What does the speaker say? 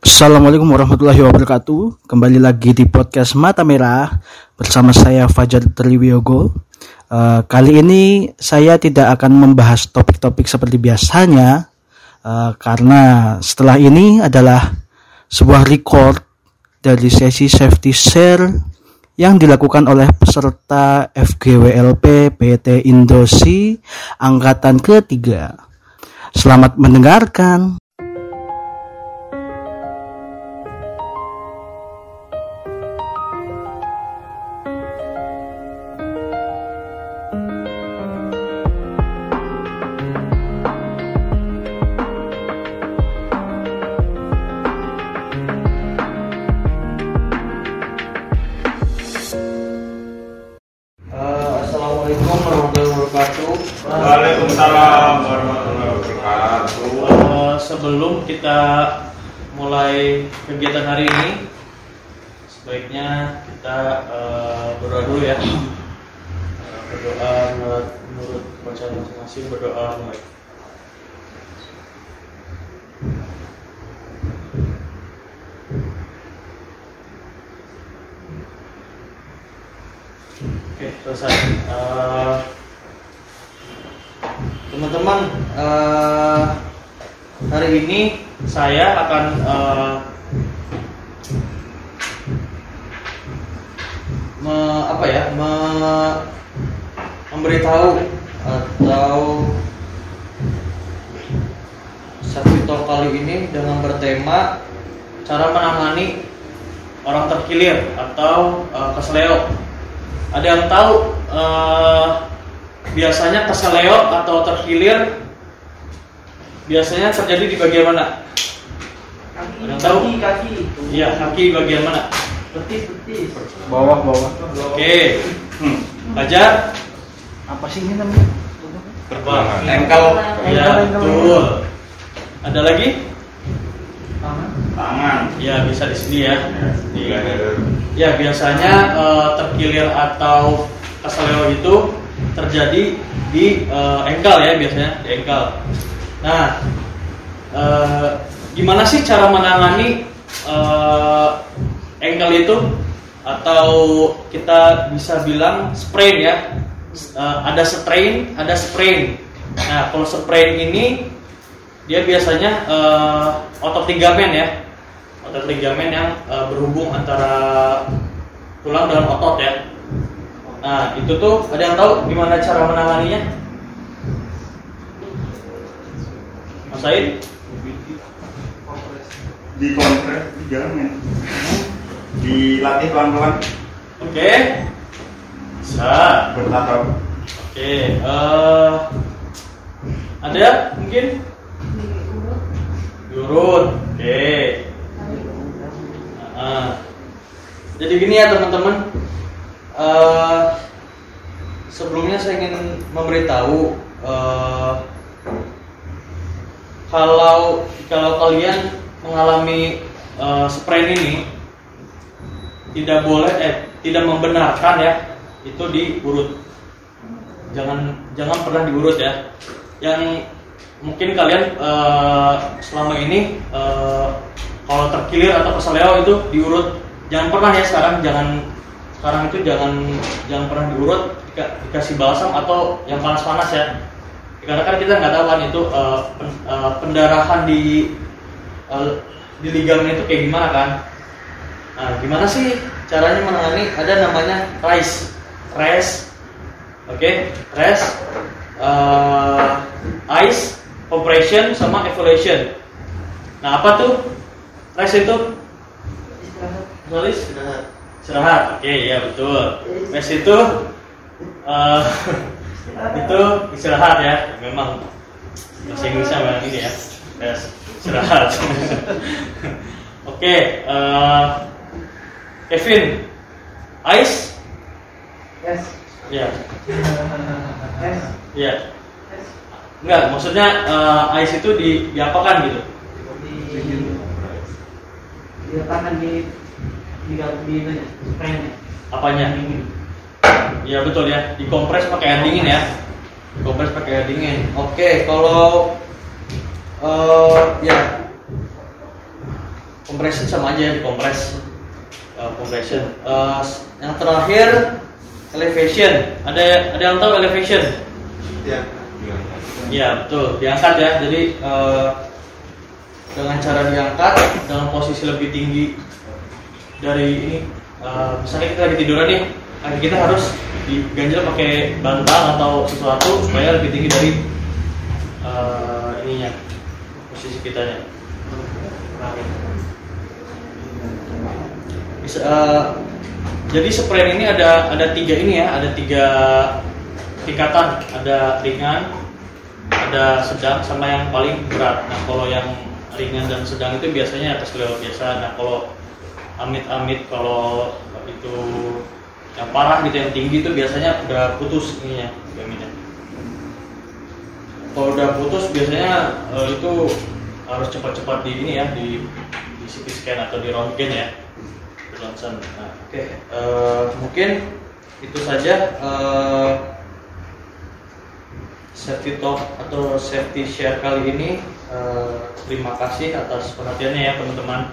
Assalamualaikum warahmatullahi wabarakatuh. Kembali lagi di podcast Mata Merah bersama saya Fajar Triwiyogo. Uh, kali ini saya tidak akan membahas topik-topik seperti biasanya uh, karena setelah ini adalah sebuah record dari sesi safety share yang dilakukan oleh peserta FGWLP PT Indosi angkatan ketiga. Selamat mendengarkan. Kita mulai kegiatan hari ini, sebaiknya kita eh, berdoa dulu ya. Eh, berdoa menurut, menurut bacaan masing-masing berdoa mulai. Oke, selesai. Eh, Teman-teman, eh, hari ini saya akan eh, me- apa ya, me- memberitahu atau satu talk kali ini dengan bertema cara menangani orang terkilir atau eh, keseleo. Ada yang tahu eh, biasanya keseleo atau terkilir biasanya terjadi di bagian mana? kaki Ada tahu? kaki kaki Iya, kaki bagian mana? betis betis Bawah bawah. Oke. Hmm. Fajar? Apa sih ini namanya? Terbang. Engkel. Iya, betul. Ada lagi? tangan Tangan. Ya, bisa di sini ya. Dari Ya, biasanya eh, terkilir atau keseleo itu terjadi di eh, engkel ya biasanya, di engkel. Nah, eh, gimana sih cara menangani eh, engkel itu atau kita bisa bilang sprain ya? Eh, ada strain, ada sprain. Nah, kalau sprain ini dia biasanya eh, otot ligamen ya otot ligamen yang eh, berhubung antara tulang dengan otot ya. Nah itu tuh ada yang tahu gimana cara menanganinya? Mas Said? di kompres di jalan Dilatih pelan-pelan Oke. Bisa. bertahap. Oke. eh, ada mungkin? Diurut. Oke. Nah, jadi gini ya teman-teman. Eh, sebelumnya saya ingin memberitahu eh, kalau kalau kalian mengalami eh, sprain ini tidak boleh eh tidak membenarkan ya itu diurut. Jangan jangan pernah diurut ya. Yang mungkin kalian eh, selama ini eh, kalau terkilir atau keseleo itu diurut jangan pernah ya sekarang jangan sekarang itu jangan jangan pernah diurut dika- dikasih balsam atau yang panas-panas ya karena kan kita nggak tahu kan itu eh, pen- eh, pendarahan di eh, di ligamen itu kayak gimana kan. Nah gimana sih caranya menangani? Ada namanya RICE. RES oke RES eh, ice compression sama evaluation. Nah apa tuh? RES itu? Nulis istirahat. Oke, ya betul. Mes itu eh, itu istirahat ya. Memang bahasa Inggrisnya memang ini ya. Mes istirahat. Oke, eh, Kevin, ice, yes ya, yes ya. yes Enggak, maksudnya eh, ice itu di diapakan gitu? di diletakkan di di di itu ya spraynya Apanya? Iya betul ya, dikompres pakai air dingin ya. Dikompres pakai air dingin. Oke, kalau eh ya. Compression sama aja di kompres Uh, compression. Uh, yang terakhir elevation. Ada ada yang tahu elevation? Ya. ya betul. Diangkat ya. Jadi uh, dengan cara diangkat dalam posisi lebih tinggi dari ini uh, misalnya kita lagi tiduran nih kaki kita harus diganjel pakai bantal atau sesuatu supaya lebih tinggi dari uh, ininya posisi kitanya. Bisa eh, jadi sprain ini ada ada tiga ini ya ada tiga tingkatan ada ringan ada sedang sama yang paling berat. Nah kalau yang ringan dan sedang itu biasanya atas level biasa. Nah kalau amit-amit kalau itu yang parah gitu yang tinggi itu biasanya udah putus ininya gaminnya kalau udah putus biasanya eh, itu harus cepat-cepat di ini ya di di CT scan atau di röntgen ya di. Nah, oke Eh, mungkin itu saja eh, safety talk atau safety share kali ini. Eh, terima kasih atas perhatiannya ya teman-teman.